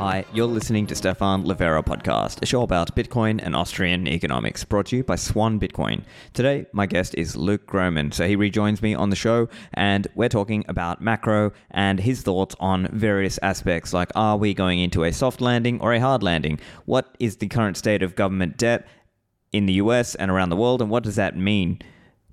Hi, you're listening to Stephan Livera podcast, a show about Bitcoin and Austrian economics, brought to you by Swan Bitcoin. Today, my guest is Luke Gromen, so he rejoins me on the show, and we're talking about macro and his thoughts on various aspects like are we going into a soft landing or a hard landing? What is the current state of government debt in the US and around the world, and what does that mean?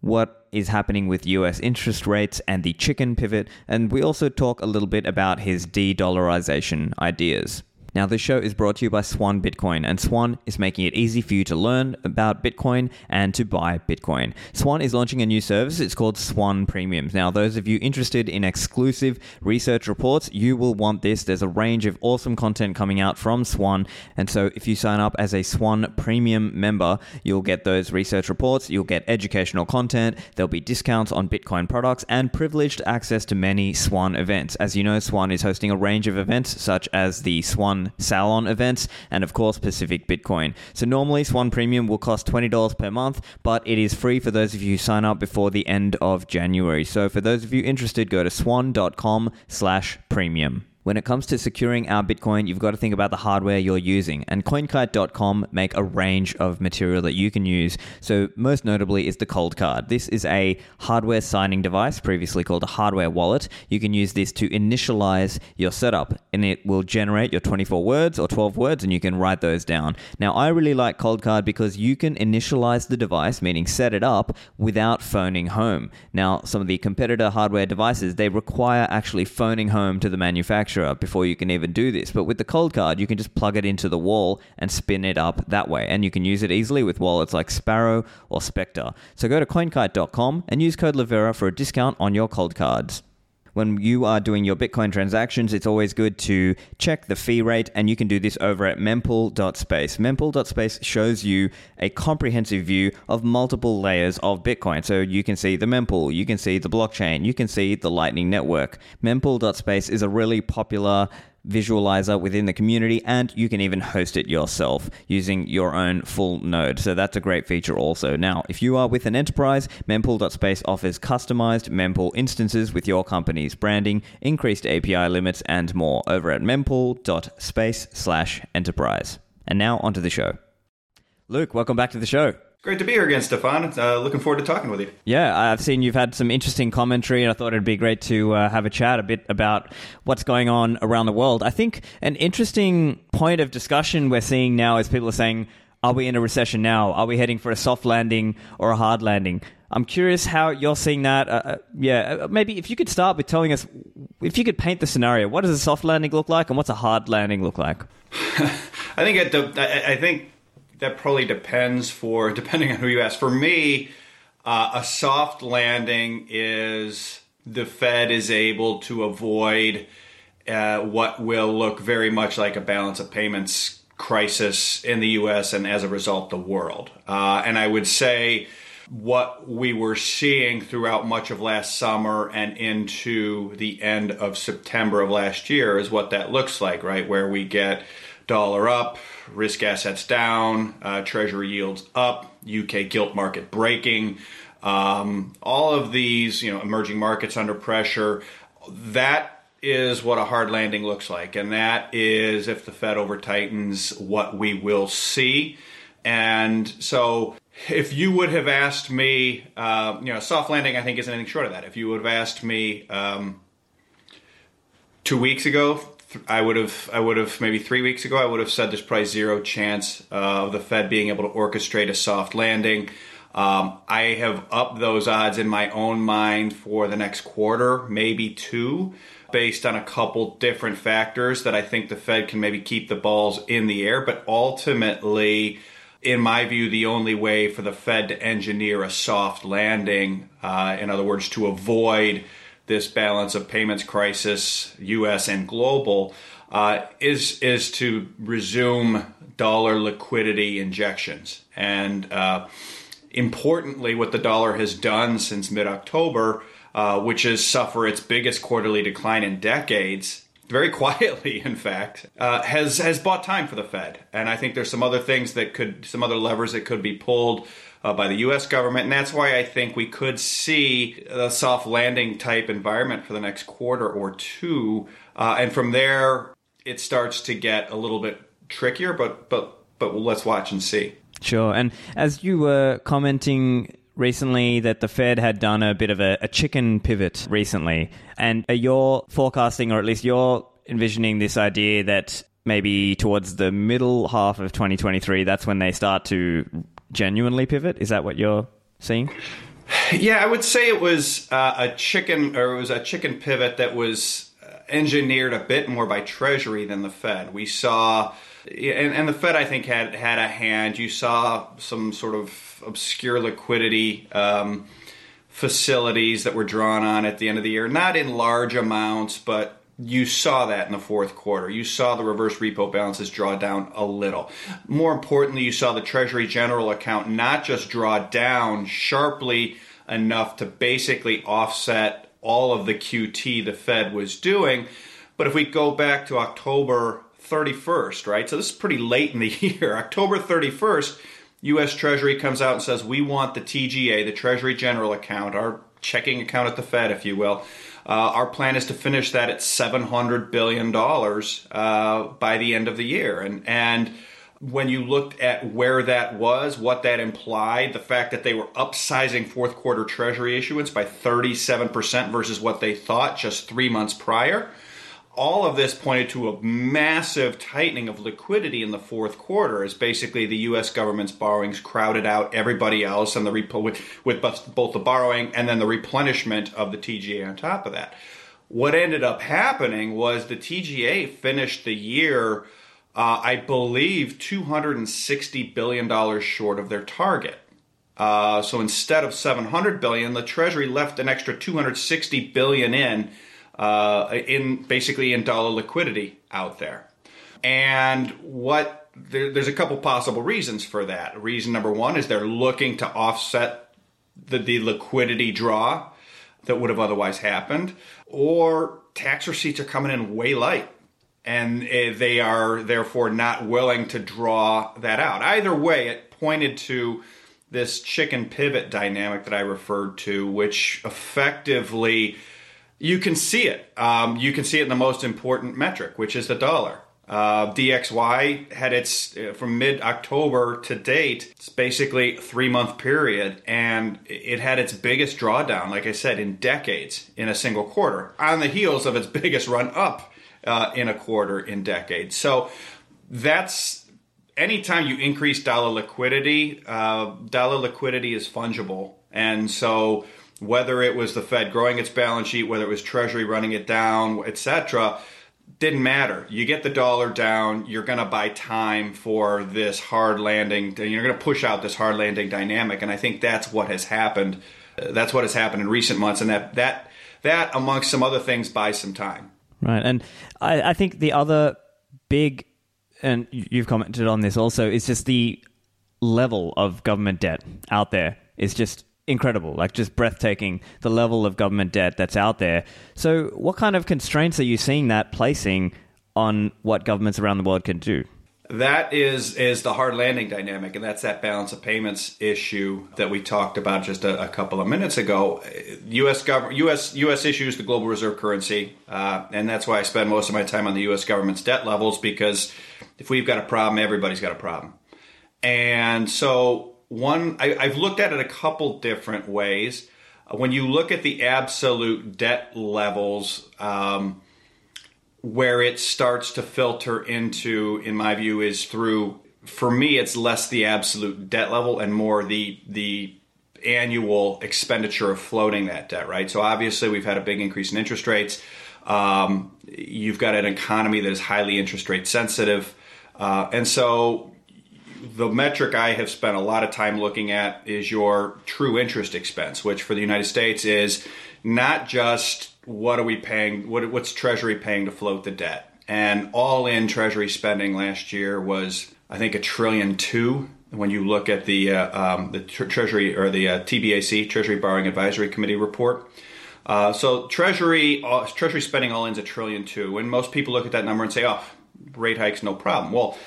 What is happening with US interest rates and the chicken pivot, and we also talk a little bit about his de dollarization ideas. Now, this show is brought to you by Swan Bitcoin, and Swan is making it easy for you to learn about Bitcoin and to buy Bitcoin. Swan is launching a new service. It's called Swan Premiums. Now, those of you interested in exclusive research reports, you will want this. There's a range of awesome content coming out from Swan, and so if you sign up as a Swan Premium member, you'll get those research reports, you'll get educational content, there'll be discounts on Bitcoin products, and privileged access to many Swan events. As you know, Swan is hosting a range of events such as the Swan Salon events, and of course Pacific Bitcoin. So normally Swan Premium will cost $20 per month, but it is free for those of you who sign up before the end of January. So for those of you interested, go to swan.com slash premium. When it comes to securing our Bitcoin, you've got to think about the hardware you're using. And CoinKite.com make a range of material that you can use. So most notably is the Coldcard. This is a hardware signing device, previously called a hardware wallet. You can use this to initialize your setup, and it will generate your 24 words or 12 words, and you can write those down. Now, I really like Coldcard because you can initialize the device, meaning set it up, without phoning home. Now, some of the competitor hardware devices, they require actually phoning home to the manufacturer before you can even do this. But with the Coldcard, you can just plug it into the wall and spin it up that way. And you can use it easily with wallets like Sparrow or Spectre. So go to coinkite.com and use code Livera for a discount on your Coldcards when you are doing your Bitcoin transactions, it's always good to check the fee rate, and you can do this over at mempool.space. Mempool.space shows you a comprehensive view of multiple layers of Bitcoin. So you can see the mempool, you can see the blockchain, you can see the Lightning Network. Mempool.space is a really popular visualizer within the community, and you can even host it yourself using your own full node. So that's a great feature also. Now, if you are with an enterprise, mempool.space offers customized mempool instances with your company's branding, increased API limits, and more over at mempool.space slash enterprise. And now onto the show. Luke, welcome back to the show. Great to be here again, Stephan. Uh, looking forward to talking with you. Yeah, I've seen you've had some interesting commentary, and I thought it'd be great to uh, have a chat a bit about what's going on around the world. I think an interesting point of discussion we're seeing now is people are saying, are we in a recession now? Are we heading for a soft landing or a hard landing? I'm curious how you're seeing that. Uh, uh yeah, uh, maybe if you could start with telling us, if you could paint the scenario, what does a soft landing look like, and what's a hard landing look like? I think at the, I think that probably depends for depending on who you ask. For me, uh, a soft landing is the Fed is able to avoid uh, what will look very much like a balance of payments crisis in the U.S. and as a result, the world. Uh, and I would say what we were seeing throughout much of last summer and into the end of September of last year is what that looks like, right? Where we get dollar up, risk assets down, uh, treasury yields up, UK gilt market breaking, um, all of these, you know, emerging markets under pressure. That is what a hard landing looks like, and that is if the Fed over tightens, what we will see. And so, if you would have asked me, uh, you know, soft landing, I think isn't anything short of that. If you would have asked me um, two weeks ago, I would have, I would have maybe three weeks ago, I would have said there's probably zero chance uh, of the Fed being able to orchestrate a soft landing. Um, I have upped those odds in my own mind for the next quarter, maybe two, based on a couple different factors that I think the Fed can maybe keep the balls in the air. But ultimately, in my view, the only way for the Fed to engineer a soft landing, uh, in other words, to avoid this balance of payments crisis, U.S. and global, uh, is is to resume dollar liquidity injections. And uh, importantly, what the dollar has done since mid October, uh, which is suffer its biggest quarterly decline in decades. Very quietly, in fact, uh, has has bought time for the Fed, and I think there's some other things that could, some other levers that could be pulled uh, by the U.S. government, and that's why I think we could see a soft landing type environment for the next quarter or two, uh, and from there, it starts to get a little bit trickier. But but but let's watch and see. Sure. And as you were commenting recently that the Fed had done a bit of a, a chicken pivot recently, and you're forecasting, or at least you're envisioning this idea that maybe towards the middle half of 2023, that's when they start to genuinely pivot. Is that what you're seeing? Yeah, I would say it was uh, a chicken, or it was a chicken pivot that was uh, engineered a bit more by Treasury than the Fed. We saw, and, and the Fed, I think, had had a hand. You saw some sort of obscure liquidity um, facilities that were drawn on at the end of the year, not in large amounts, but you saw that in the fourth quarter. You saw the reverse repo balances draw down a little. More importantly, you saw the Treasury General account not just draw down sharply enough to basically offset all of the QT the Fed was doing, but if we go back to October 31st, right? So this is pretty late in the year. October 31st, US Treasury comes out and says, We want the TGA, the Treasury General account, our checking account at the Fed, if you will. Uh, our plan is to finish that at $700 billion uh, by the end of the year. And, and when you looked at where that was, what that implied, the fact that they were upsizing fourth quarter Treasury issuance by 37% versus what they thought just three months prior, all of this pointed to a massive tightening of liquidity in the fourth quarter as basically the U.S. government's borrowings crowded out everybody else and the repo with, with both the borrowing and then the replenishment of the TGA on top of that. What ended up happening was the TGA finished the year, uh, I believe, $260 billion short of their target. Uh, so instead of 700 billion, the Treasury left an extra 260 billion in uh, in basically in dollar liquidity out there. And what there, there's a couple possible reasons for that. Reason number one is they're looking to offset the, the liquidity draw that would have otherwise happened, or tax receipts are coming in way light and eh, they are therefore not willing to draw that out. Either way, it pointed to this chicken pivot dynamic that I referred to, which effectively you can see it. Um, you can see it in the most important metric, which is the dollar. Uh, DXY had its uh, from mid October to date. It's basically three month period, and it had its biggest drawdown, like I said, in decades in a single quarter, on the heels of its biggest run up uh, in a quarter in decades. So that's anytime you increase dollar liquidity, uh, dollar liquidity is fungible, and so whether it was the Fed growing its balance sheet, whether it was Treasury running it down, etc., didn't matter. You get the dollar down, you're going to buy time for this hard landing. You're going to push out this hard landing dynamic, and I think that's what has happened. That's what has happened in recent months, and that that that amongst some other things buys some time. Right, and I, I think the other big, and you've commented on this also, is just the level of government debt out there is just incredible, like just breathtaking, the level of government debt that's out there. So, what kind of constraints are you seeing that placing on what governments around the world can do? That is is the hard landing dynamic, and that's that balance of payments issue that we talked about just a, a couple of minutes ago. U.S. government, U.S. U.S. issues the global reserve currency, uh, and that's why I spend most of my time on the U.S. government's debt levels because if we've got a problem, everybody's got a problem, and so one I, have looked at it a couple different ways. Uh, when you look at the absolute debt levels, um, where it starts to filter into, in my view, is through. For me, it's less the absolute debt level and more the the annual expenditure of floating that debt. Right. So obviously, we've had a big increase in interest rates. Um, you've got an economy that is highly interest rate sensitive, uh, and so the metric I have spent a lot of time looking at is your true interest expense, which for the United States is not just what are we paying, what, what's Treasury paying to float the debt. And all in Treasury spending last year was, I think, a trillion two. When you look at the uh, um, the tr- Treasury or the uh, TBAC Treasury Borrowing Advisory Committee report, uh, so Treasury uh, Treasury spending all in is a trillion two, and most people look at that number and say, "Oh, rate hikes, no problem." Well,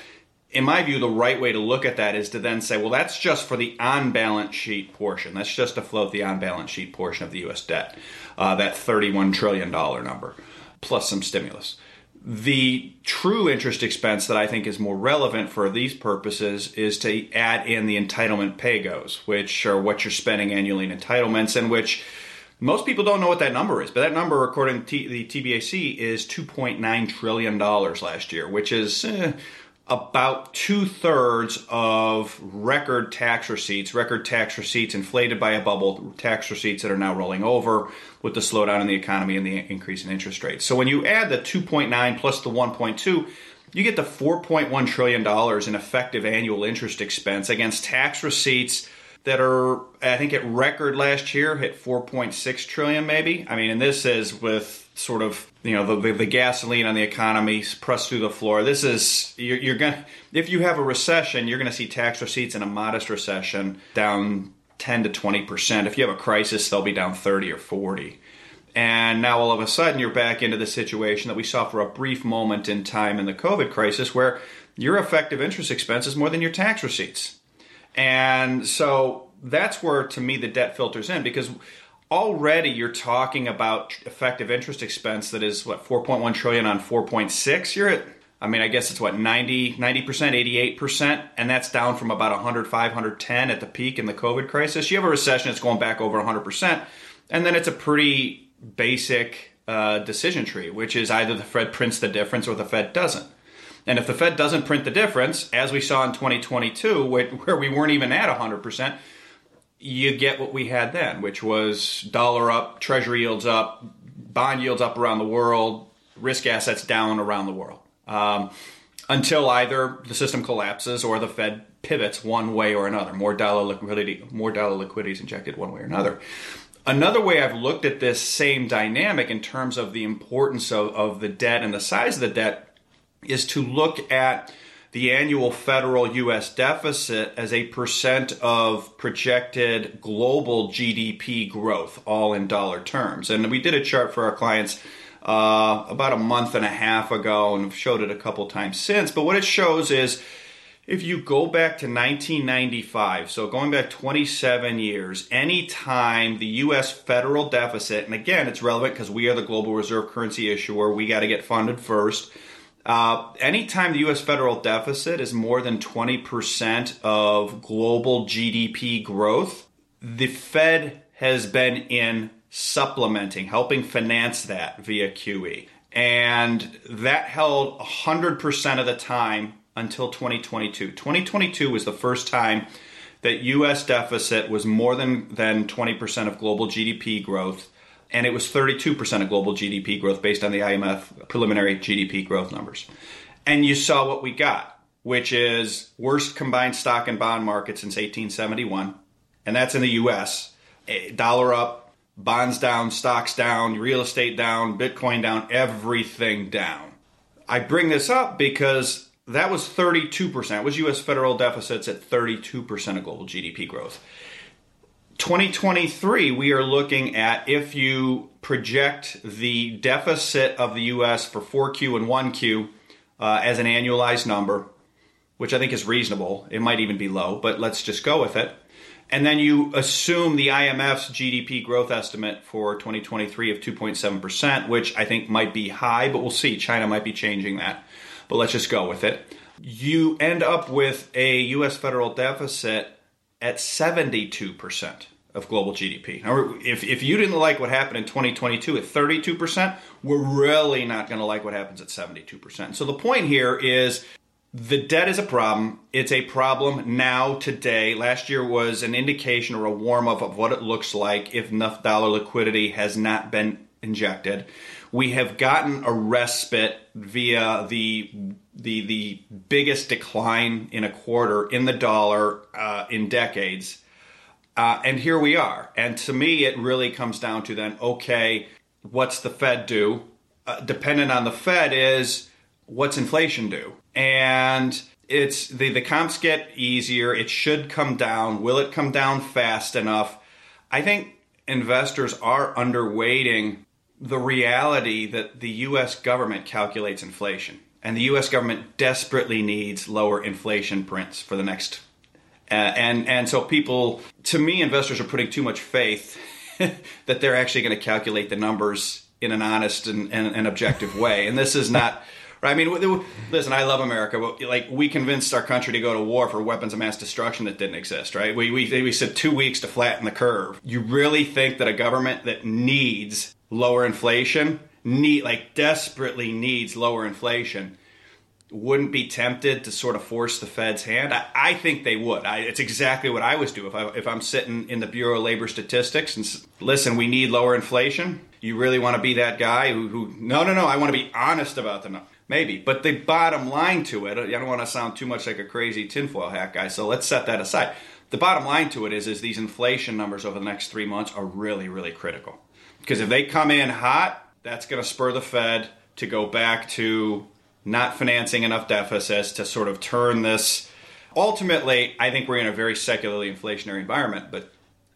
in my view, the right way to look at that is to then say, well, that's just for the on balance sheet portion. That's just to float the on balance sheet portion of the U.S. debt, uh, that $31 trillion number, plus some stimulus. The true interest expense that I think is more relevant for these purposes is to add in the entitlement pay-goes, which are what you're spending annually in entitlements, and which most people don't know what that number is. But that number, according to the TBAC, is 2.9 trillion dollars last year, which is eh, about two thirds of record tax receipts, record tax receipts inflated by a bubble, tax receipts that are now rolling over with the slowdown in the economy and the increase in interest rates. So when you add the 2.9 plus the 1.2, you get the 4.1 trillion dollars in effective annual interest expense against tax receipts that are I think at record last year hit 4.6 trillion maybe. I mean, and this is with sort of you know the, the, gasoline on the economy pressed through the floor. This is you're, you're gonna if you have a recession, you're gonna see tax receipts in a modest recession down 10 to 20 percent. If you have a crisis, they'll be down 30 or 40. And now all of a sudden you're back into the situation that we saw for a brief moment in time in the COVID crisis where your effective interest expense is more than your tax receipts. And so that's where, to me, the debt filters in because already you're talking about effective interest expense that is what 4.1 trillion on 4.6. You're at, I mean, I guess it's what 90, 90%, 88%, and that's down from about 105, 110 at the peak in the COVID crisis. You have a recession that's going back over 100%, and then it's a pretty basic uh, decision tree, which is either the Fed prints the difference or the Fed doesn't. And if the Fed doesn't print the difference, as we saw in 2022, where we weren't even at 100%, you get what we had then, which was dollar up, treasury yields up, bond yields up around the world, risk assets down around the world. Um, until either the system collapses or the Fed pivots one way or another. More dollar liquidity, more dollar liquidity is injected one way or another. Another way I've looked at this same dynamic in terms of the importance of, of the debt and the size of the debt is to look at the annual federal U.S. deficit as a percent of projected global GDP growth, all in dollar terms. And we did a chart for our clients uh, about a month and a half ago and showed it a couple times since. But what it shows is if you go back to 1995, so going back 27 years, anytime the US federal deficit, and again, it's relevant because we are the global reserve currency issuer, we got to get funded first. Uh, anytime the U.S. federal deficit is more than 20% of global GDP growth, the Fed has been in supplementing, helping finance that via QE. And that held 100% of the time until 2022. 2022 was the first time that U.S. deficit was more than, than 20% of global GDP growth and it was 32% of global GDP growth based on the IMF preliminary GDP growth numbers. And you saw what we got, which is worst combined stock and bond market since 1871, and that's in the US. Dollar up, bonds down, stocks down, real estate down, Bitcoin down, everything down. I bring this up because that was 32%. It was US federal deficits at 32% of global GDP growth. 2023, we are looking at if you project the deficit of the U.S. for 4Q and 1Q uh, as an annualized number, which I think is reasonable. It might even be low, but let's just go with it. And then you assume the IMF's GDP growth estimate for 2023 of 2.7%, which I think might be high, but we'll see. China might be changing that. But let's just go with it. You end up with a U.S. federal deficit at 72% of global GDP. Now, if, if you didn't like what happened in 2022 at 32%, we're really not going to like what happens at 72%. So the point here is the debt is a problem. It's a problem now, today. Last year was an indication or a warm up of what it looks like if enough dollar liquidity has not been injected. We have gotten a respite via the the the biggest decline in a quarter in the dollar uh, in decades uh, and here we are. And to me, it really comes down to then, okay, what's the Fed do? Uh, dependent on the Fed is what's inflation do? And it's the, the comps get easier. It should come down. Will it come down fast enough? I think investors are underweighting the reality that the US government calculates inflation. And the US government desperately needs lower inflation prints for the next uh, and and so people, to me, investors are putting too much faith that they're actually going to calculate the numbers in an honest and, and, and objective way. And this is not. I mean, listen, I love America, but like we convinced our country to go to war for weapons of mass destruction that didn't exist, right? We, we, we said two weeks to flatten the curve. You really think that a government that needs lower inflation, need like desperately needs lower inflation, wouldn't be tempted to sort of force the Fed's hand? I, I think they would. I, it's exactly what I would do if I if I'm sitting in the Bureau of Labor Statistics and listen, we need lower inflation. You really want to be that guy who, who no no no I want to be honest about the. Maybe, but the bottom line to it, I don't want to sound too much like a crazy tinfoil hat guy, so let's set that aside. The bottom line to it is, is these inflation numbers over the next three months are really, really critical. Because if they come in hot, that's going to spur the Fed to go back to not financing enough deficits to sort of turn this. Ultimately, I think we're in a very secularly inflationary environment, but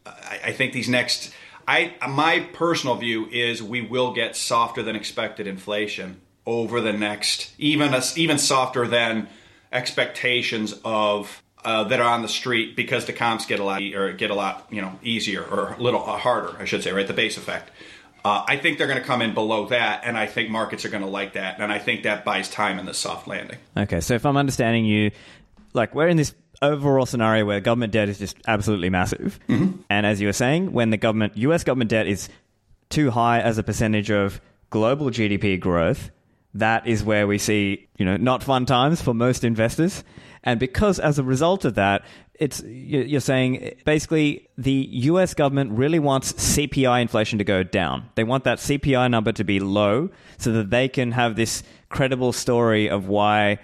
I, I think these next. I my personal view is we will get softer than expected inflation over the next even a, even softer than expectations of uh, that are on the street because the comps get a lot or get a lot you know easier or a little harder I should say right the base effect uh, I think they're going to come in below that, and I think markets are going to like that, and I think that buys time in the soft landing. Okay, so if I'm understanding you, like we're in this overall scenario where government debt is just absolutely massive, mm-hmm. and as you were saying, when the government U.S. government debt is too high as a percentage of global GDP growth, that is where we see you know not fun times for most investors, and because as a result of that, it's you're saying basically the US government really wants CPI inflation to go down. They want that CPI number to be low so that they can have this credible story of why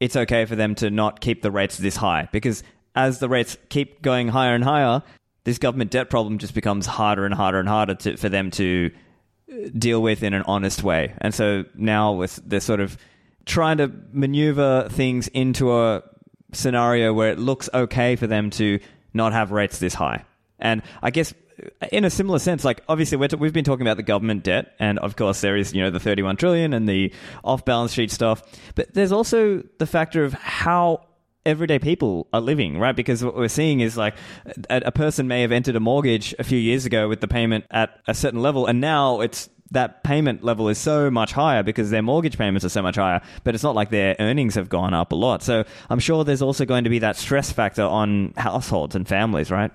it's okay for them to not keep the rates this high because as the rates keep going higher and higher, this government debt problem just becomes harder and harder and harder to, for them to uh, deal with in an honest way. And so now with they're sort of trying to maneuver things into a scenario where it looks okay for them to not have rates this high. And I guess uh, in a similar sense, like obviously we have been talking about the government debt, and of course there is you know the 31 trillion and the off balance sheet stuff, but there's also the factor of how everyday people are living, right? Because what we're seeing is like a, a person may have entered a mortgage a few years ago with the payment at a certain level, and now it's that payment level is so much higher because their mortgage payments are so much higher, but it's not like their earnings have gone up a lot. So I'm sure there's also going to be that stress factor on households and families, right?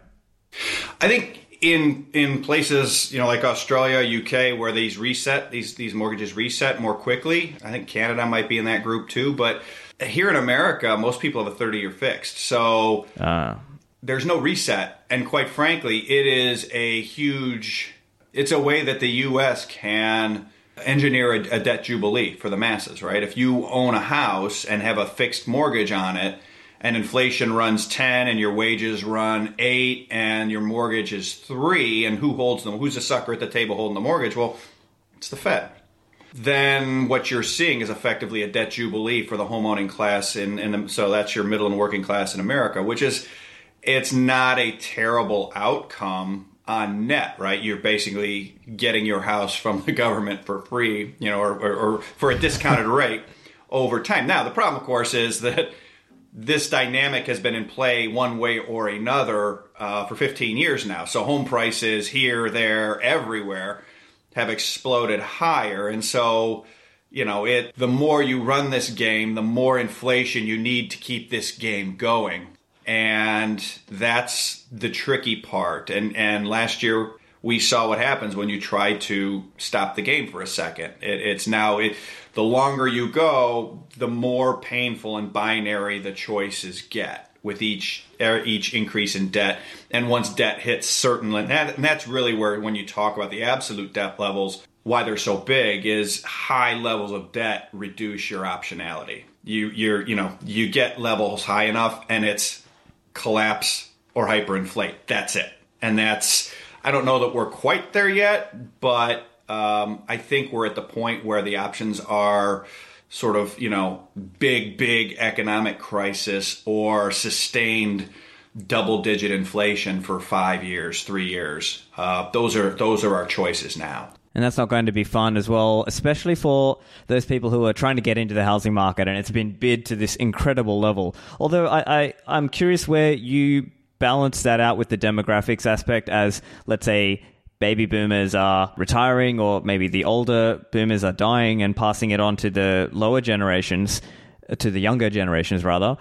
I think in in places you know like Australia, UK, where these reset these these mortgages reset more quickly. I think Canada might be in that group too, but here in America, most people have a 30 year fixed, so uh. there's no reset, and quite frankly, it is a huge it's a way that the U.S. can engineer a, a, debt jubilee for the masses, right? If you own a house and have a fixed mortgage on it, and inflation runs 10 and your wages run 8 and your mortgage is 3 and who holds them who's the sucker at the table holding the mortgage well it's the fed then what you're seeing is effectively a debt jubilee for the homeowning class in, in so that's your middle and working class in america which is it's not a terrible outcome on net, right? You're basically getting your house from the government for free, you know, or, or, or, for a discounted rate over time. Now, the problem, of course, is that this dynamic has been in play one way or another uh, for 15 years now. So home prices here, there, everywhere have exploded higher, and so you know it. The more you run this game, the more inflation you need to keep this game going and that's the tricky part. And and last year we saw what happens when you try to stop the game for a second. It, it's now it, the longer you go, the more painful and binary the choices get with each er, each increase in debt. And once debt hits certain, and, that, and that's really where when you talk about the absolute debt levels, why they're so big is high levels of debt reduce your optionality. You you're you know you get levels high enough, and it's collapse or hyperinflate. That's it. And that's, I don't know that we're quite there yet, but um, I think we're at the point where the options are sort of, you know, big, big economic crisis or sustained double digit inflation for five years, three years. Uh, those are those are our choices now and that's not going to be fun as well, especially for those people who are trying to get into the housing market and it's been bid to this incredible level. Although I, I I'm curious where you balance that out with the demographics aspect as let's say baby boomers are retiring or maybe the older boomers are dying and passing it on to the lower generations, to the younger generations rather.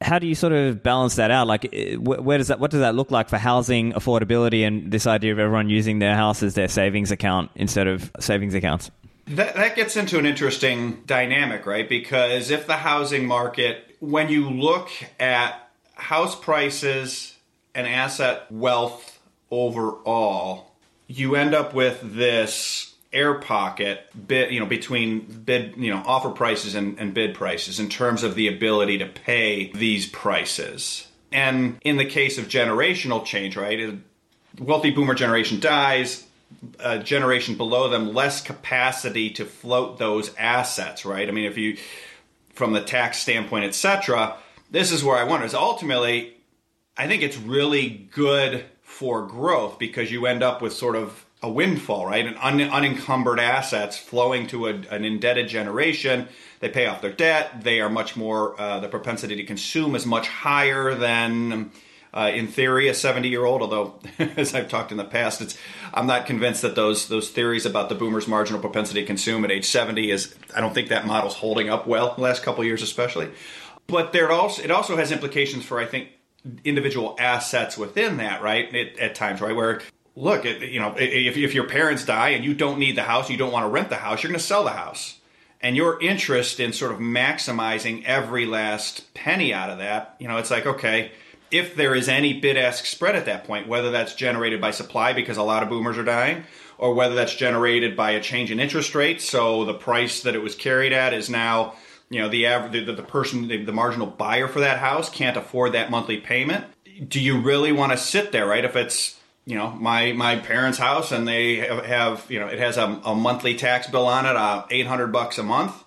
How do you sort of balance that out? Like, uh, where does that, what does that look like for housing affordability and this idea of everyone using their house as their savings account instead of savings accounts? That, that gets into an interesting dynamic, right? Because if the housing market, when you look at house prices and asset wealth overall, you end up with this air pocket bid, you know, between bid, you know, offer prices and, and bid prices in terms of the ability to pay these prices. And in the case of generational change, right, wealthy boomer generation dies, a generation below them less capacity to float those assets, right? I mean, if you, from the tax standpoint, etc., this is where I wonder is ultimately, I think it's really good for growth because you end up with sort of a windfall, right? An un- unencumbered assets flowing to a, an indebted generation. They pay off their debt. They are much more, uh, the propensity to consume is much higher than uh, in theory, a 70 year old. Although, as I've talked in the past, it's I'm not convinced that those those theories about the boomers' marginal propensity to consume at age 70 is. I don't think that model's holding up well the last couple years, especially. But there also it also has implications for I think individual assets within that, right? It, at times, right, where look, it, you know, if, if your parents die and you don't need the house, you don't want to rent the house, you're going to sell the house. And your interest in sort of maximizing every last penny out of that, you know, it's like, okay, if there is any bid ask spread at that point, whether that's generated by supply because a lot of boomers are dying, or whether that's generated by a change in interest rates. So the price that it was carried at is now, you know, the average, the, the person, the, the marginal buyer for that house can't afford that monthly payment. Do you really want to sit there, right? If it's, you know, my my parents' house and they have, have you know, it has a, a, monthly tax bill on it, uh, eight hundred bucks a month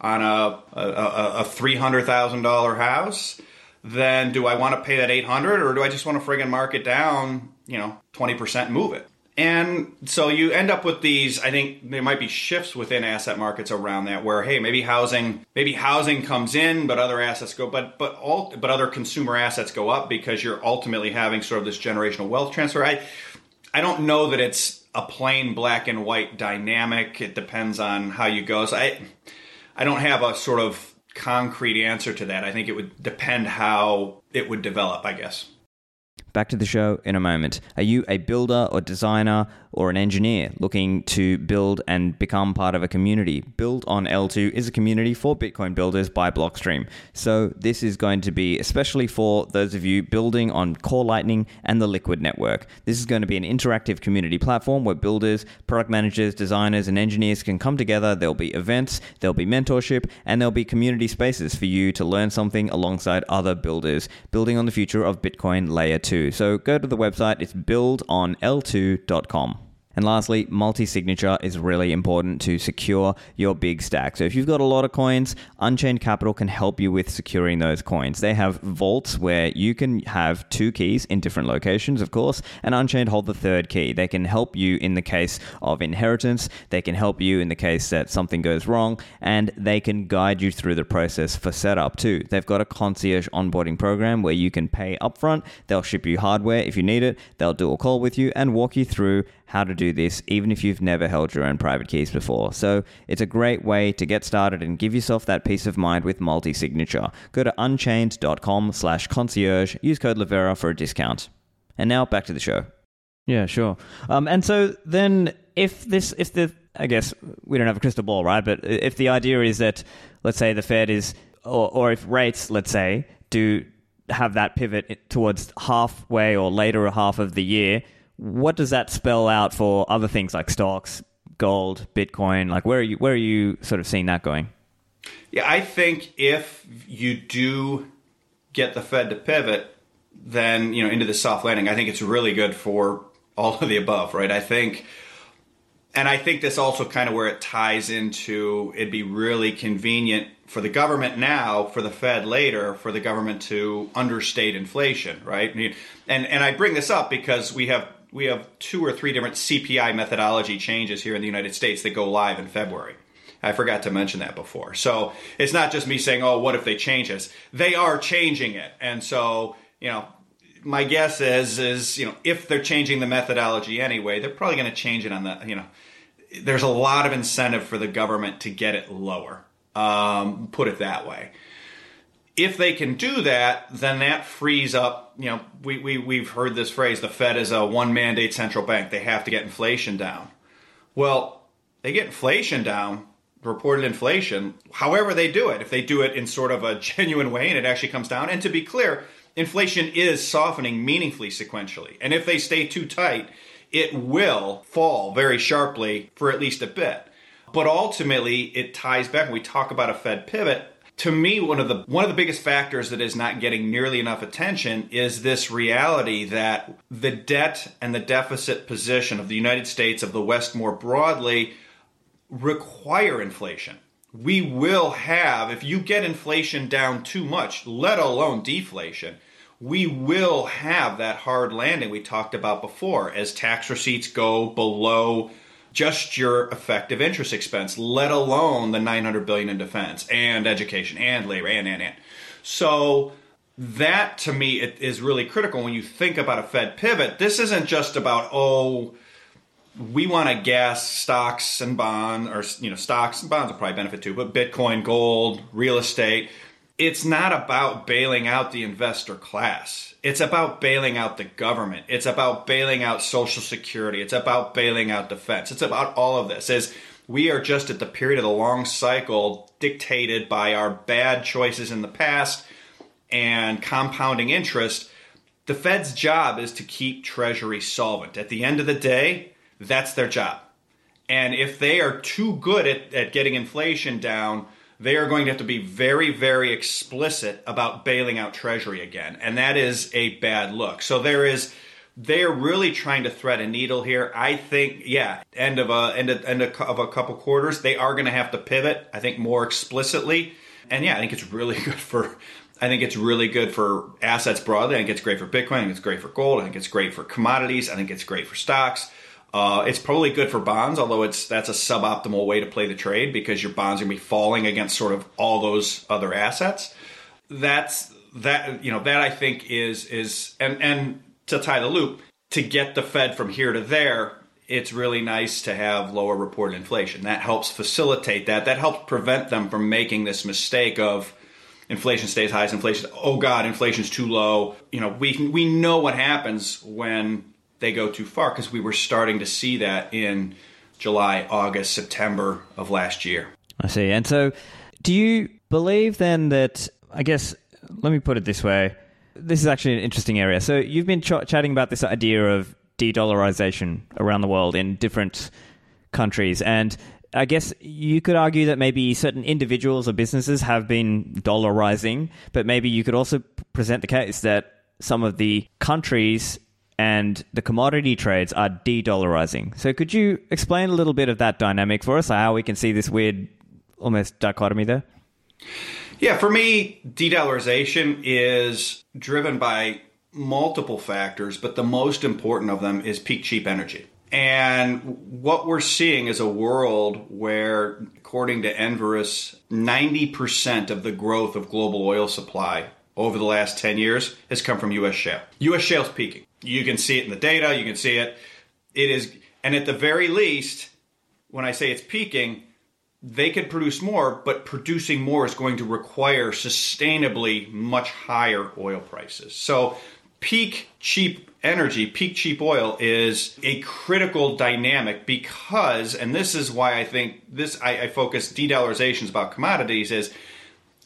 on a a, a three hundred thousand dollar house then do I want to pay that 800 or do I just want to friggin' mark it down, you know, 20% move it? And so you end up with these, I think there might be shifts within asset markets around that where, hey, maybe housing, maybe housing comes in, but other assets go, but, but all, but other consumer assets go up because you're ultimately having sort of this generational wealth transfer. I, I don't know that it's a plain black and white dynamic. It depends on how you go. So I, I don't have a sort of concrete answer to that. I think it would depend how it would develop, I guess. Back to the show in a moment. Are you a builder or designer or an engineer looking to build and become part of a community? Build on L2 is a community for Bitcoin builders by Blockstream. So, this is going to be especially for those of you building on Core Lightning and the Liquid network. This is going to be an interactive community platform where builders, product managers, designers, and engineers can come together. There'll be events, there'll be mentorship, and there'll be community spaces for you to learn something alongside other builders, building on the future of Bitcoin Layer 2. So, go to the website, it's buildonl2.com. And lastly, multi signature is really important to secure your big stack. So if you've got a lot of coins, Unchained Capital can help you with securing those coins. They have vaults where you can have two keys in different locations, of course, and Unchained hold the third key. They can help you in the case of inheritance, they can help you in the case that something goes wrong, and they can guide you through the process for setup too. They've got a concierge onboarding program where you can pay upfront, they'll ship you hardware if you need it, they'll do a call with you and walk you through how to do this, even if you've never held your own private keys before. So it's a great way to get started and give yourself that peace of mind with multi-signature. Go to unchained.com slash concierge, use code Livera for a discount. And now back to the show. Yeah, sure. Um, and so then if this, if the, I guess we don't have a crystal ball, right? But if the idea is that, let's say the Fed is, or, or if rates, let's say, do have that pivot towards halfway or later half of the year, what does that spell out for other things like stocks, gold, Bitcoin? Like where are you where are you sort of seeing that going? Yeah, I think if you do get the Fed to pivot, then you know into the soft landing, I think it's really good for all of the above, right? I think and I think this also kind of where it ties into it'd be really convenient for the government now, for the Fed later, for the government to understate inflation, right? And and I bring this up because we have we have two or three different CPI methodology changes here in the United States that go live in February. I forgot to mention that before. So it's not just me saying, "Oh, what if they change this?" They are changing it, and so you know, my guess is is you know if they're changing the methodology anyway, they're probably going to change it on the you know. There's a lot of incentive for the government to get it lower. Um, put it that way. If they can do that, then that frees up. You know, we, we we've heard this phrase: the Fed is a one mandate central bank. They have to get inflation down. Well, they get inflation down, reported inflation. However, they do it. If they do it in sort of a genuine way and it actually comes down. And to be clear, inflation is softening meaningfully sequentially. And if they stay too tight, it will fall very sharply for at least a bit. But ultimately, it ties back. When we talk about a Fed pivot, to me, one of the one of the biggest factors that is not getting nearly enough attention is this reality that the debt and the deficit position of the United States, of the West more broadly, require inflation. We will have, if you get inflation down too much, let alone deflation, we will have that hard landing we talked about before as tax receipts go below just your effective interest expense, let alone the 900 billion in defense and education and labor and and and. So that to me it is really critical when you think about a Fed pivot. This isn't just about oh we want to gas stocks and bonds or you know stocks and bonds will probably benefit too, but Bitcoin, gold, real estate it's not about bailing out the investor class. It's about bailing out the government. It's about bailing out Social Security. It's about bailing out defense. It's about all of this. Is we are just at the period of the long cycle dictated by our bad choices in the past and compounding interest. The Fed's job is to keep Treasury solvent. At the end of the day, that's their job. And if they are too good at, at getting inflation down, they are going to have to be very, very explicit about bailing out Treasury again. And that is a bad look. So there is they are really trying to thread a needle here. I think, yeah, end of a end of, end of a couple quarters, they are going to have to pivot. I think more explicitly, and yeah, I think it's really good for. I think it's really good for assets broadly. I think it's great for Bitcoin. I think it's great for gold. I think it's great for commodities. I think it's great for stocks. Uh, it's probably good for bonds, although it's that's a suboptimal way to play the trade because your bonds are going to be falling against sort of all those other assets. That's that you know that I think is is and and to tie the loop to get the Fed from here to there. It's really nice to have lower reported inflation. That helps facilitate that. That helps prevent them from making this mistake of inflation stays high as inflation. Oh God, inflation's too low. You know, we we know what happens when they go too far because we were starting to see that in July, August, September of last year. I see. And so, do you believe then that, I guess, let me put it this way. This is actually an interesting area. So, you've been ch- chatting about this idea of de dollarization around the world in different countries. And I guess you could argue that maybe certain individuals or businesses have been dollarizing, but maybe you could also present the case that some of the countries and the commodity trades are de-dollarizing. So could you explain a little bit of that dynamic for us, how we can see this weird almost dichotomy there? Yeah, for me, de-dollarization is driven by multiple factors, but the most important of them is peak cheap energy. And what we're seeing is a world where, according to Enverus, 90% of the growth of global oil supply over the last 10 years has come from U.S. shale. U.S. shale's peaking. You can see it in the data, you can see it. It is, and at the very least, when I say it's peaking, they could produce more, but producing more is going to require sustainably much higher oil prices. So, peak cheap energy, peak cheap oil is a critical dynamic because, and this is why I think this, I, I focus de dollarizations about commodities, is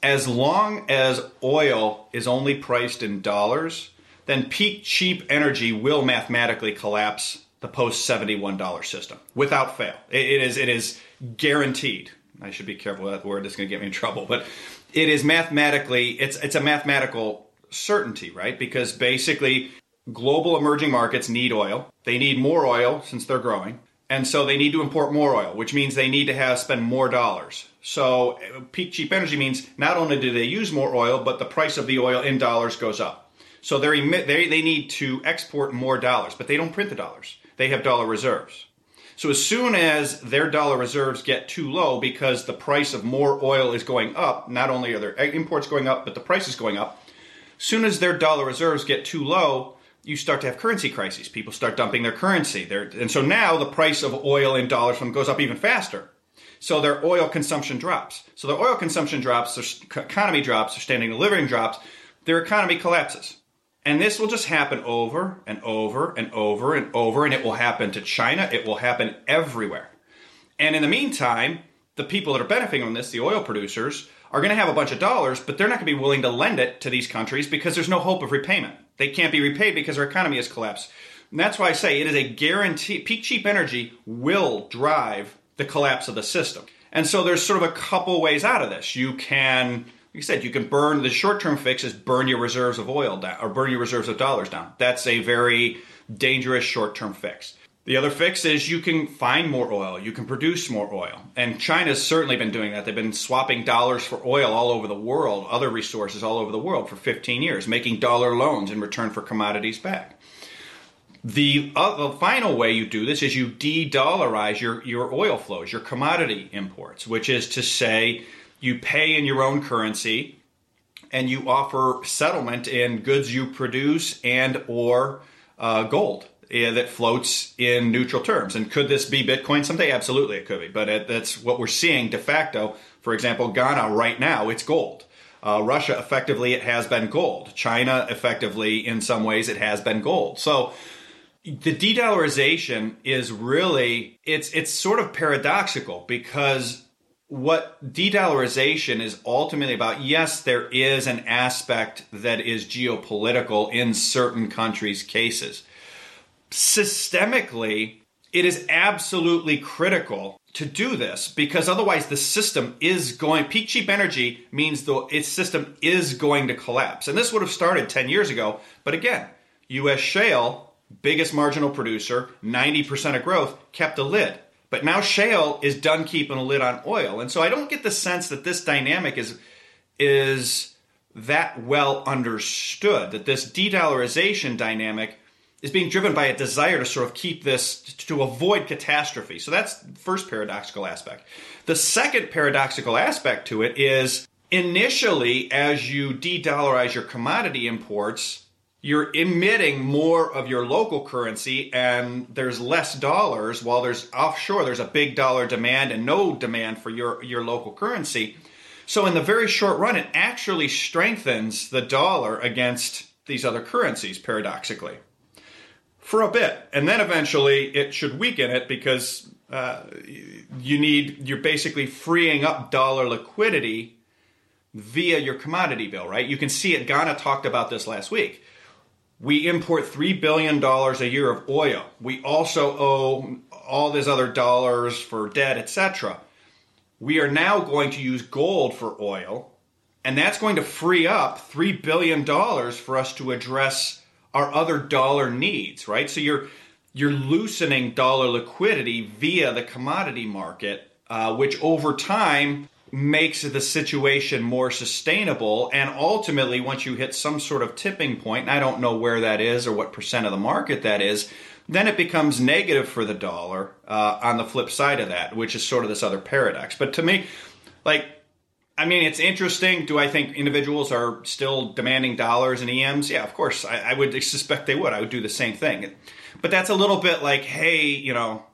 as long as oil is only priced in dollars, then peak cheap energy will mathematically collapse the post $71 system without fail. it is it is guaranteed. I should be careful with that word. It's going to get me in trouble, but it is mathematically it's it's a mathematical certainty, right? Because basically global emerging markets need oil. They need more oil since they're growing. And so they need to import more oil, which means they need to have spend more dollars. So peak cheap energy means not only do they use more oil, but the price of the oil in dollars goes up. So they they they need to export more dollars, but they don't print the dollars. They have dollar reserves. So as soon as their dollar reserves get too low because the price of more oil is going up, not only are their imports going up, but the price is going up. Soon as their dollar reserves get too low, you start to have currency crises. People start dumping their currency. They're, and so now the price of oil in dollars from goes up even faster. So their oil consumption drops. So their oil consumption drops, their economy drops, their standing of living drops, their economy collapses. And this will just happen over and over and over and over, and it will happen to China. It will happen everywhere. And in the meantime, the people that are benefiting from this, the oil producers, are going to have a bunch of dollars, but they're not going to be willing to lend it to these countries because there's no hope of repayment. They can't be repaid because our economy has collapsed. And that's why I say it is a guarantee. Peak cheap energy will drive the collapse of the system. And so there's sort of a couple ways out of this. You can, you said, you can burn the short term fix is burn your reserves of oil down or burn your reserves of dollars down. That's a very dangerous short term fix. The other fix is you can find more oil, you can produce more oil. And China's certainly been doing that. They've been swapping dollars for oil all over the world, other resources all over the world for 15 years, making dollar loans in return for commodities back. The, uh, the final way you do this is you de-dollarize your, your oil flows, your commodity imports, which is to say you pay in your own currency and you offer settlement in goods you produce and or uh, gold uh, that floats in neutral terms. And could this be Bitcoin someday? Absolutely, it could be. But it, that's what we're seeing de facto. For example, Ghana right now, it's gold. Uh, Russia, effectively, it has been gold. China, effectively, in some ways, it has been gold. So the de-dollarization is really it's it's sort of paradoxical because what de-dollarization is ultimately about yes there is an aspect that is geopolitical in certain countries cases systemically it is absolutely critical to do this because otherwise the system is going peak cheap energy means the its system is going to collapse and this would have started 10 years ago but again US shale biggest marginal producer, 90% of growth, kept a lid. But now shale is done keeping a lid on oil. And so I don't get the sense that this dynamic is is that well understood, that this de-dollarization dynamic is being driven by a desire to sort of keep this to avoid catastrophe. So that's the first paradoxical aspect. The second paradoxical aspect to it is initially as you de-dollarize your commodity imports, you're emitting more of your local currency and there's less dollars. While there's offshore there's a big dollar demand and no demand for your, your local currency. So in the very short run it actually strengthens the dollar against these other currencies paradoxically. For a bit. And then eventually it should weaken it because uh, you need you're basically freeing up dollar liquidity via your commodity bill right? You can see it. Ghana talked about this last week we import $3 billion a year of oil. We also owe all these other dollars for debt, etc. We are now going to use gold for oil, and that's going to free up $3 billion for us to address our other dollar needs, right? So you're you're loosening dollar liquidity via the commodity market, uh, which over time makes the situation more sustainable. And ultimately, once you hit some sort of tipping point, and I don't know where that is or what percent of the market that is, then it becomes negative for the dollar uh, on the flip side of that, which is sort of this other paradox. But to me, like, I mean, it's interesting. Do I think individuals are still demanding dollars and EMs? Yeah, of course. I, I would suspect they would. I would do the same thing. But that's a little bit like, hey, you know,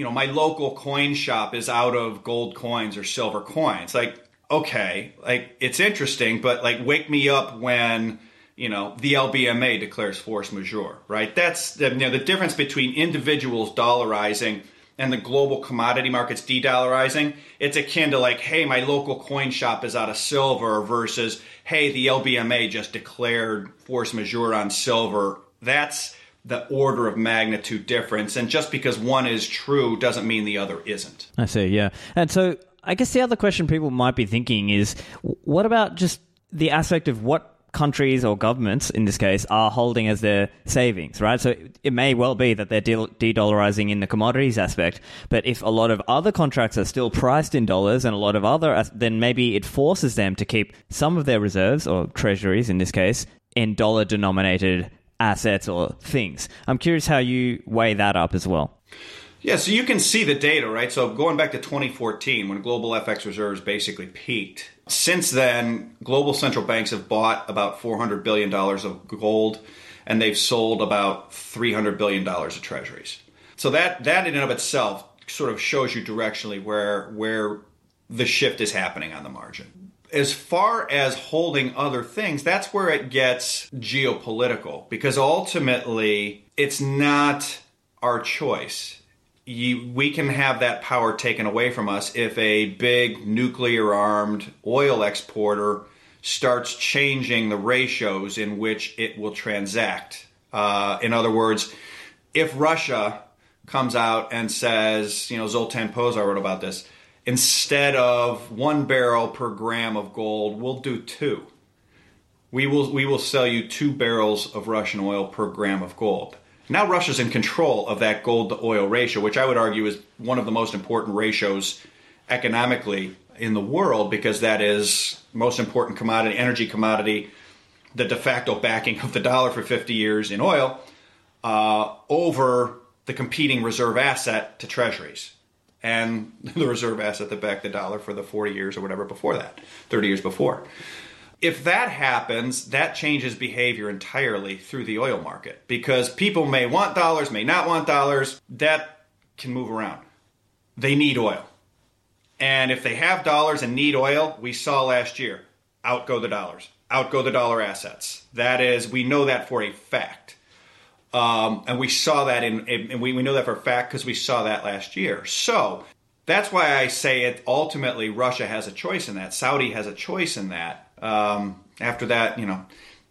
you know, my local coin shop is out of gold coins or silver coins. Like, okay, like it's interesting, but like wake me up when you know the LBMA declares force majeure, right? That's the, you know the difference between individuals dollarizing and the global commodity markets de-dollarizing. It's akin to like, hey, my local coin shop is out of silver versus hey, the LBMA just declared force majeure on silver. That's the order of magnitude difference. And just because one is true doesn't mean the other isn't. I see, yeah. And so I guess the other question people might be thinking is what about just the aspect of what countries or governments, in this case, are holding as their savings, right? So it may well be that they're de dollarizing in the commodities aspect, but if a lot of other contracts are still priced in dollars and a lot of other, then maybe it forces them to keep some of their reserves, or treasuries in this case, in dollar denominated Uh, assets or things. I'm curious how you weigh that up as well. Yeah, so you can see the data, right? So going back to 2014, when global FX reserves basically peaked, since then, global central banks have bought about $400 billion of gold and they've sold about $300 billion of treasuries. So that, that in and of itself sort of shows you directionally where, where the shift is happening on the margin. As far as holding other things, that's where it gets geopolitical because ultimately it's not our choice you, we can have that power taken away from us if a big nuclear armed oil exporter starts changing the ratios in which it will transact. Uh, in other words, if Russia comes out and says, you know, Zoltan Pozsar wrote about this, instead of one barrel per gram of gold, we'll do two. We will, we will sell you two barrels of Russian oil per gram of gold. Now Russia's in control of that gold to oil ratio, which I would argue is one of the most important ratios economically in the world because that is most important commodity, energy commodity, the de facto backing of the dollar for 50 years in oil uh, over the competing reserve asset to treasuries and the reserve asset that backed the dollar for the 40 years or whatever before that, 30 years before if that happens, that changes behavior entirely through the oil market because people may want dollars, may not want dollars. That can move around. They need oil. And if they have dollars and need oil, we saw last year, out go the dollars, out go the dollar assets. That is, we know that for a fact. Um, and we saw that in, and we, we know that for a fact because we saw that last year. So that's why I say it ultimately Russia has a choice in that. Saudi has a choice in that. Um, after that, you know,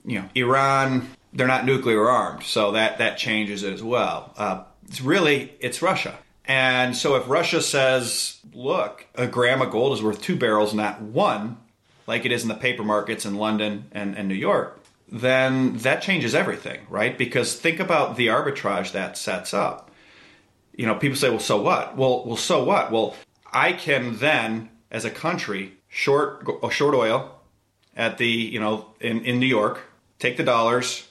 you know, Iran, they're not nuclear armed, so that that changes it as well. Uh, it's really it's Russia, and so if Russia says, "Look, a gram of gold is worth two barrels, not one," like it is in the paper markets in London and, and New York, then that changes everything, right? Because think about the arbitrage that sets up. You know, people say, "Well, so what?" Well, well, so what? Well, I can then, as a country, short short oil, at the you know in, in New York, take the dollars.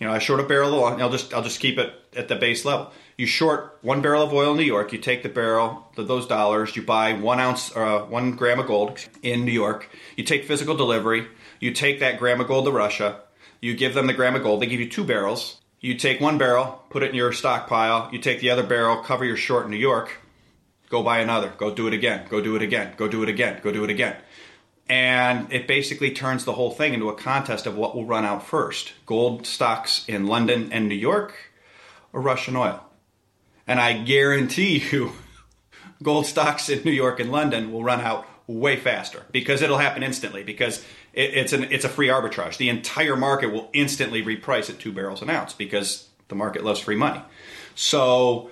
You know, I short a barrel of oil. I'll just I'll just keep it at the base level. You short one barrel of oil in New York. You take the barrel, those dollars. You buy one ounce, uh, one gram of gold in New York. You take physical delivery. You take that gram of gold to Russia. You give them the gram of gold. They give you two barrels. You take one barrel, put it in your stockpile. You take the other barrel, cover your short in New York. Go buy another. Go do it again. Go do it again. Go do it again. Go do it again and it basically turns the whole thing into a contest of what will run out first gold stocks in London and New York or Russian oil. And I guarantee you, gold stocks in New York and London will run out way faster because it'll happen instantly because it's an it's a free arbitrage. The entire market will instantly reprice at two barrels an ounce because the market loves free money. So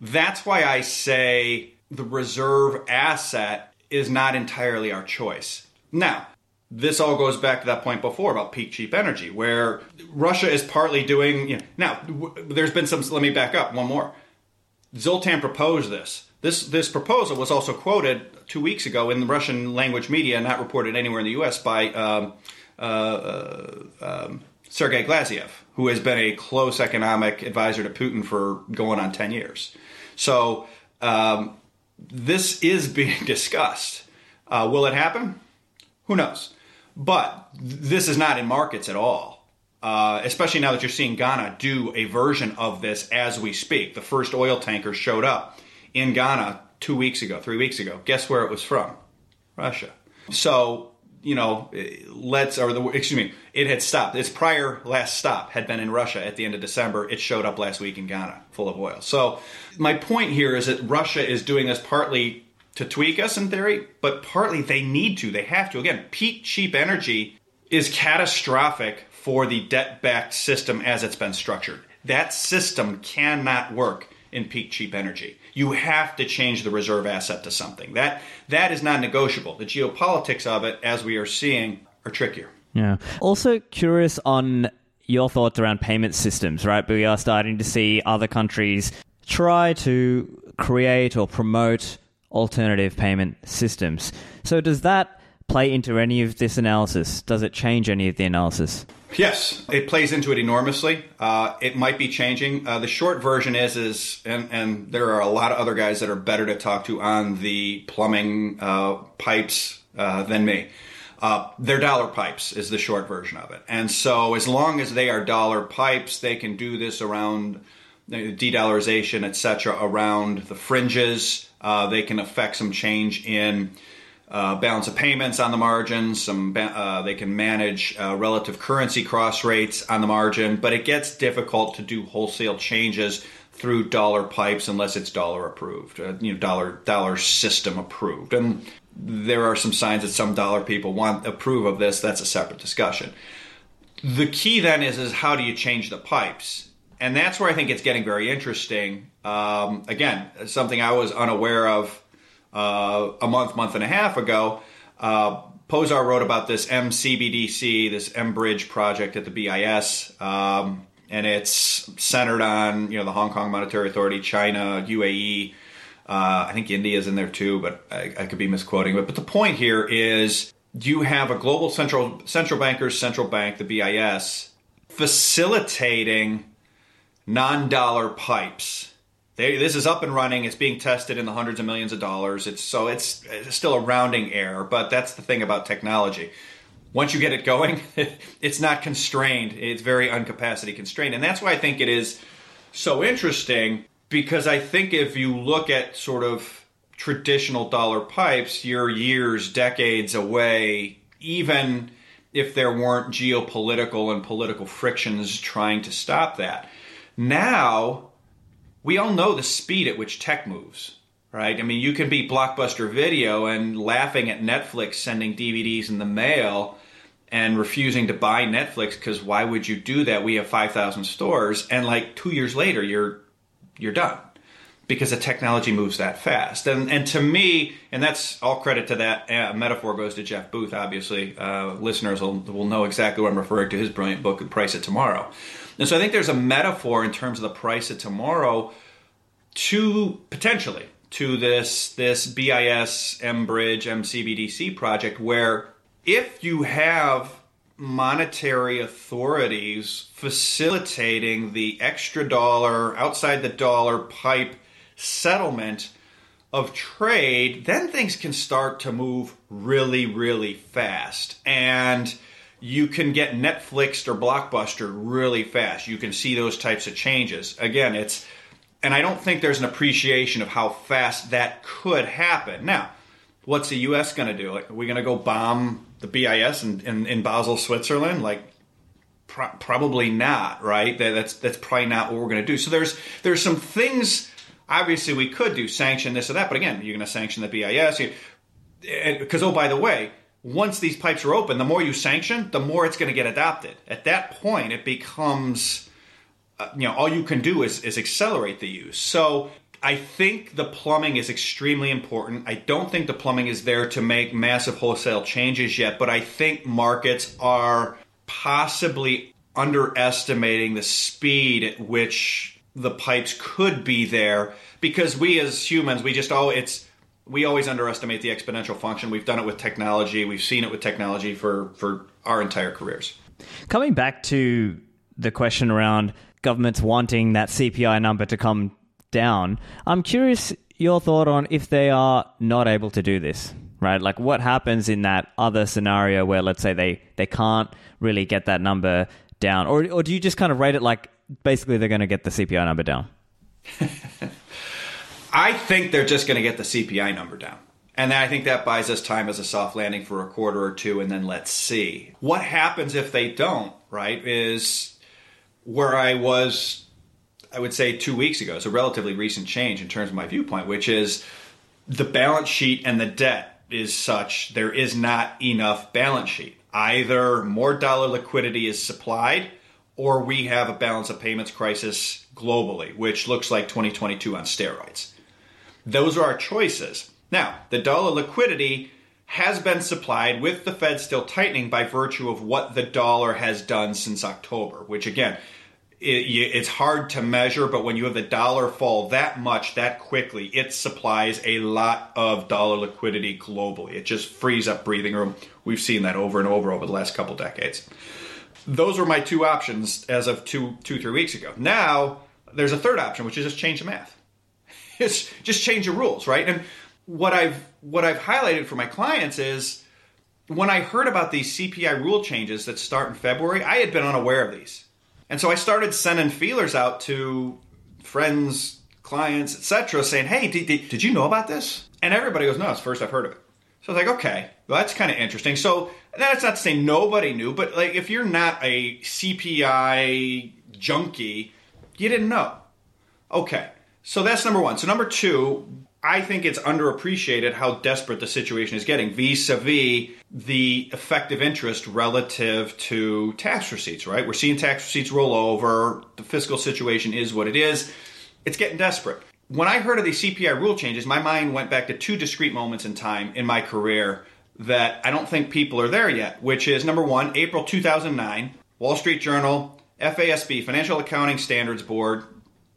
that's why I say the reserve asset is not entirely our choice. Now, this all goes back to that point before about peak cheap energy, where Russia is partly doing. You know, now, w- there's been some. Let me back up one more. Zoltan proposed this. This this proposal was also quoted two weeks ago in the Russian language media, not reported anywhere in the U.S. by um, uh, um, Sergei Glaziev, who has been a close economic advisor to Putin for going on ten years. So um, this is being discussed. Uh, will it happen? Who knows? But this is not in markets at all. Uh, especially now that you're seeing Ghana do a version of this as we speak. The first oil tanker showed up in Ghana two weeks ago, three weeks ago. Guess where it was from? Russia. So you know, let's or the excuse me, it had stopped. Its prior last stop had been in Russia at the end of December. It showed up last week in Ghana, full of oil. So my point here is that Russia is doing this partly to tweak us in theory, but partly they need to. They have to. Again, peak cheap energy is catastrophic for the debt-backed system as it's been structured. That system cannot work in peak cheap energy. You have to change the reserve asset to something. That that is not negotiable. The geopolitics of it, as we are seeing, are trickier. Yeah. Also curious on your thoughts around payment systems, right? We are starting to see other countries try to create or promote alternative payment systems. So does that play into any of this analysis? Does it change any of the analysis? Yes, it plays into it enormously. Uh, it might be changing. Uh, the short version is is and, and there are a lot of other guys that are better to talk to on the plumbing uh, pipes uh, than me. Uh, they're dollar pipes is the short version of it. And so as long as they are dollar pipes, they can do this around de-dollarization, etc., around the fringes. Uh, they can affect some change in uh, balance of payments on the margin. Some uh, they can manage uh, relative currency cross rates on the margin, but it gets difficult to do wholesale changes through dollar pipes unless it's dollar approved, uh, you know, dollar dollar system approved. And there are some signs that some dollar people want approve of this. That's a separate discussion. The key then is is how do you change the pipes? And that's where I think it's getting very interesting. Um, again, something I was unaware of uh, a month, month and a half ago. Uh, Pozsar wrote about this MCBDC, this M Bridge project at the BIS, um, and it's centered on you know the Hong Kong Monetary Authority, China, UAE. Uh, I think India is in there too, but I, I could be misquoting. But but the point here is you have a global central central bankers, central bank, the BIS, facilitating non-dollar pipes they, this is up and running. It's being tested in the hundreds of millions of dollars. It's so it's, it's still a rounding error, but that's the thing about technology. Once you get it going, it's not constrained. It's very uncapacity constrained, and that's why I think it is so interesting. Because I think if you look at sort of traditional dollar pipes, you're years, decades away, even if there weren't geopolitical and political frictions trying to stop that. Now, we all know the speed at which tech moves, right? I mean, you can be Blockbuster Video and laughing at Netflix sending DVDs in the mail and refusing to buy Netflix because why would you do that? We have 5,000 stores, and like two years later, you're you're done because the technology moves that fast. And and to me, and that's all credit to that uh, metaphor goes to Jeff Booth. Obviously, uh, listeners will will know exactly what I'm referring to. His brilliant book, "The Price of Tomorrow." And so I think there's a metaphor in terms of the price of tomorrow to potentially to this this BIS M Bridge MCBDC project where if you have monetary authorities facilitating the extra dollar outside the dollar pipe settlement of trade, then things can start to move really, really fast. And you can get Netflixed or Blockbuster really fast. You can see those types of changes. Again, it's, and I don't think there's an appreciation of how fast that could happen. Now, what's the U.S. going to do? Like, are we going to go bomb the BIS in, in, in Basel, Switzerland? Like, pro- probably not, right? That, that's that's probably not what we're going to do. So there's there's some things. Obviously, we could do sanction this or that, but again, you're going to sanction the BIS because oh, by the way, once these pipes are open, the more you sanction, the more it's going to get adopted. At that point, it becomes, uh, you know, all you can do is, is accelerate the use. So I think the plumbing is extremely important. I don't think the plumbing is there to make massive wholesale changes yet, but I think markets are possibly underestimating the speed at which the pipes could be there because we as humans, we just all it's we always underestimate the exponential function. We've done it with technology. We've seen it with technology for, for our entire careers. Coming back to the question around governments wanting that CPI number to come down, I'm curious your thought on if they are not able to do this, right? Like what happens in that other scenario where let's say they, they can't really get that number down? Or, or do you just kind of rate it like basically they're going to get the CPI number down? I think they're just going to get the CPI number down. And I think that buys us time as a soft landing for a quarter or two, and then let's see. What happens if they don't, right, is where I was, I would say, two weeks ago. It's a relatively recent change in terms of my viewpoint, which is the balance sheet and the debt is such there is not enough balance sheet. Either more dollar liquidity is supplied, or we have a balance of payments crisis globally, which looks like 2022 on steroids. Those are our choices. Now, the dollar liquidity has been supplied with the Fed still tightening by virtue of what the dollar has done since October, which again, it, it's hard to measure, but when you have the dollar fall that much that quickly, it supplies a lot of dollar liquidity globally. It just frees up breathing room. We've seen that over and over over the last couple decades. Those were my two options as of two, two, three weeks ago. Now there's a third option, which is just change the math. It's just change the rules, right? And what I've what I've highlighted for my clients is when I heard about these CPI rule changes that start in February, I had been unaware of these. And so I started sending feelers out to friends, clients, etc., saying, "Hey, did, did, did, you know about this?" And everybody goes, "No, it's first I've heard of it." So I was like, "Okay, well, that's kind of interesting." So that's not to say nobody knew, but like if you're not a CPI junkie, you didn't know. Okay, so that's number one. So number two, I think it's underappreciated how desperate the situation is getting vis a vis the effective interest relative to tax receipts, right? We're seeing tax receipts roll over. The fiscal situation is what it is. It's getting desperate. When I heard of the CPI rule changes, my mind went back to two discrete moments in time in my career that I don't think people are there yet, which is number one, April 2009, Wall Street Journal, FASB, Financial Accounting Standards Board,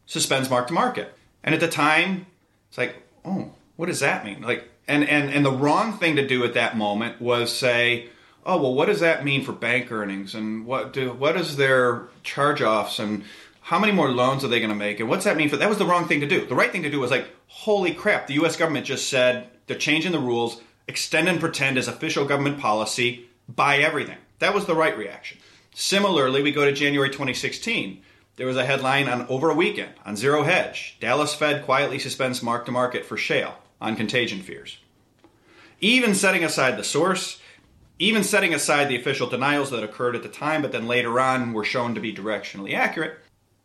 suspends mark to market. And at the time, it's like, oh, what does that mean? Like, and and and the wrong thing to do at that moment was say, oh well, what does that mean for bank earnings and what do what is their charge offs and how many more loans are they going to make and what's that mean for that was the wrong thing to do. The right thing to do was like, holy crap, the U.S. government just said they're changing the rules, extend and pretend as official government policy, buy everything. That was the right reaction. Similarly, we go to January 2016 there was a headline on over a weekend on Zero Hedge Dallas Fed quietly suspends mark to market for shale on contagion fears. Even setting aside the source, even setting aside the official denials that occurred at the time, but then later on were shown to be directionally accurate,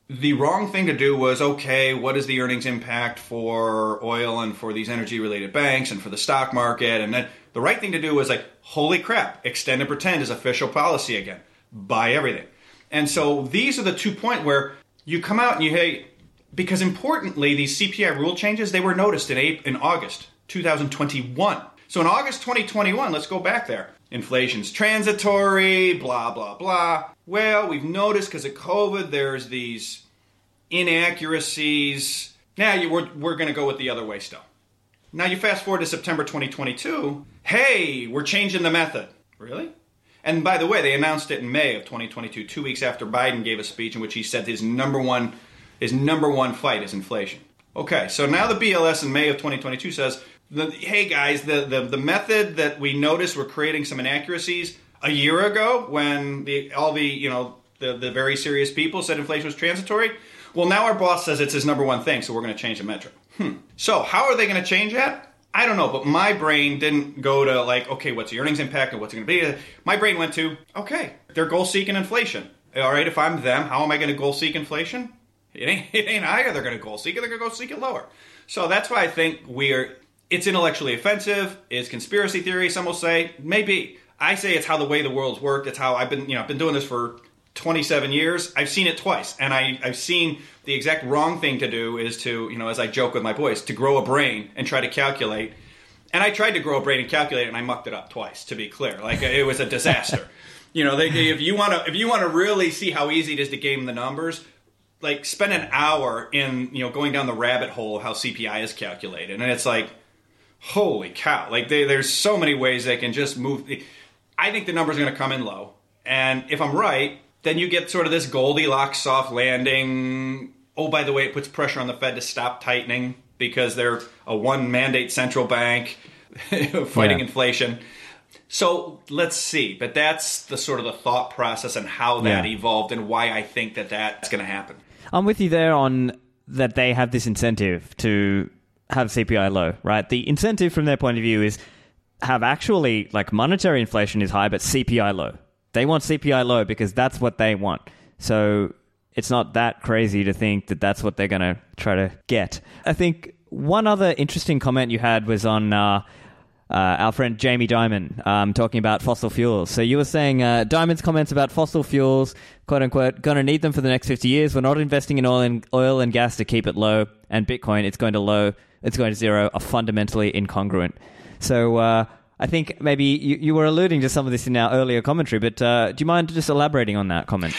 the wrong thing to do was okay, what is the earnings impact for oil and for these energy related banks and for the stock market? And then the right thing to do was like, holy crap, extend and pretend is official policy again. Buy everything. And so these are the two points where you come out and you hey, because importantly, these CPI rule changes they were noticed in in August 2021. So in August 2021, let's go back there. Inflation's transitory, blah blah blah. Well, we've noticed because of COVID, there's these inaccuracies. Now you, we're, we're going to go with the other way still. Now you fast forward to September 2022. Hey, we're changing the method. Really? And by the way, they announced it in May of 2022, two weeks after Biden gave a speech in which he said his number one his number one fight is inflation. Okay, so now the BLS in May of 2022 says, "Hey guys, the, the the method that we noticed we're creating some inaccuracies a year ago when the all the you know the the very serious people said inflation was transitory. Well, now our boss says it's his number one thing, so we're going to change the metric. Hmm. So how are they going to change that? I don't know, but my brain didn't go to like, okay, what's the earnings impact and what's it going to be? My brain went to, okay, they're goal seeking inflation. All right, if I'm them, how am I going to goal seek inflation? It ain't, it ain't higher. They're going to goal seek it. They're going to go seek it lower. So that's why I think we're. It's intellectually offensive. It's conspiracy theory. Some will say maybe. I say it's how the way the world's worked. It's how I've been. You know, I've been doing this for 27 years. I've seen it twice, and I, I've seen the exact wrong thing to do is to, you know, as I joke with my boys, to grow a brain and try to calculate. And I tried to grow a brain and calculate, and I mucked it up twice. To be clear, like it was a disaster. you know, they, if you want to, if you want to really see how easy it is to game the numbers, like spend an hour in, you know, going down the rabbit hole of how CPI is calculated, and it's like, holy cow! Like they, there's so many ways they can just move. I think the numbers are going to come in low, and if I'm right, then you get sort of this Goldilocks soft landing. Oh, by the way, it puts pressure on the Fed to stop tightening because they're a one mandate central bank fighting yeah. inflation. So let's see. But that's the sort of the thought process and how that yeah. evolved and why I think that that's going to happen. I'm with you there on that they have this incentive to have CPI low, right? The incentive from their point of view is have actually like monetary inflation is high, but CPI low. They want CPI low because that's what they want. So it's not that crazy to think that that's what they're going to try to get. I think one other interesting comment you had was on uh, uh, our friend Jamie Dimon um, talking about fossil fuels. So you were saying uh, Dimon's comments about fossil fuels, quote unquote, going to need them for the next 50 years. We're not investing in oil and, oil and gas to keep it low, and Bitcoin, it's going to low, it's going to zero, are fundamentally incongruent. So uh, I think maybe you, you, were alluding to some of this in our earlier commentary, but uh, do you mind just elaborating on that comment?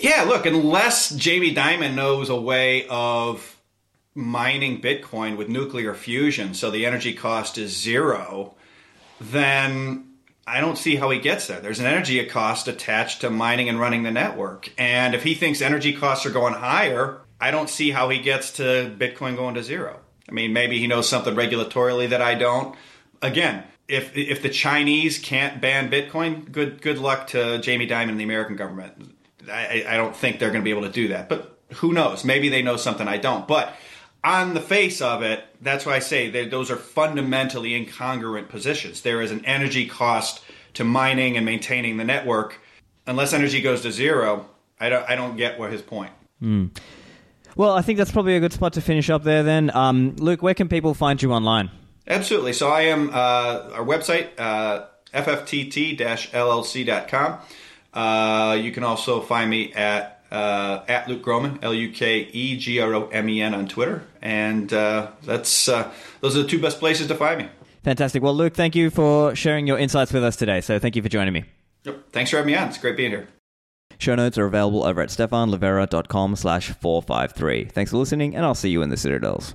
Yeah, look, unless Jamie Dimon knows a way of mining Bitcoin with nuclear fusion so the energy cost is zero, then I don't see how he gets there. There's an energy cost attached to mining and running the network. And if he thinks energy costs are going higher, I don't see how he gets to Bitcoin going to zero. I mean, maybe he knows something regulatorily that I don't. Again, if if the Chinese can't ban Bitcoin, good good luck to Jamie Dimon and the American government. I, I don't think they're going to be able to do that. But who knows? Maybe they know something I don't. But on the face of it, that's why I say that those are fundamentally incongruent positions. There is an energy cost to mining and maintaining the network. Unless energy goes to zero, I don't, I don't get what his point. Mm. Well, I think that's probably a good spot to finish up there then. Um, Luke, where can people find you online? Absolutely. So I am, uh, our website, uh, fftt-llc.com. Uh, you can also find me at uh, at Luke Gromen, L U K E G R O M E N on Twitter, and uh, that's uh, those are the two best places to find me. Fantastic. Well, Luke, thank you for sharing your insights with us today. So, thank you for joining me. Yep. Thanks for having me on. It's great being here. Show notes are available over at stephanlivera.com slash 453. Thanks for listening, and I'll see you in the Citadels.